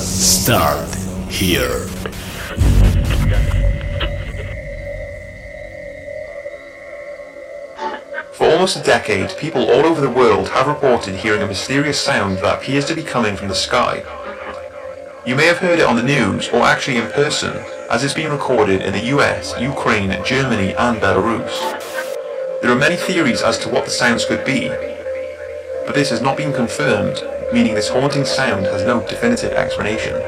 Start here. For almost a decade, people all over the world have reported hearing a mysterious sound that appears to be coming from the sky. You may have heard it on the news or actually in person, as it's been recorded in the US, Ukraine, Germany and Belarus. There are many theories as to what the sounds could be, but this has not been confirmed, meaning this haunting sound has no definitive explanation.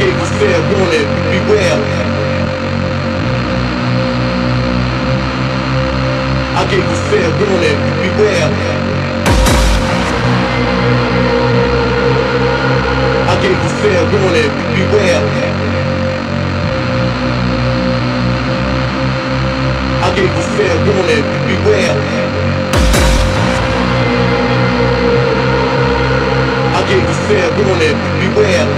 Gave a fair warning, beware. I gave a fair warning, beware. I gave a fair warning, beware. I gave a fair warning, beware. I gave a fair warning, beware.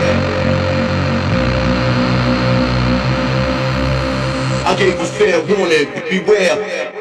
I gave a fair warning, beware.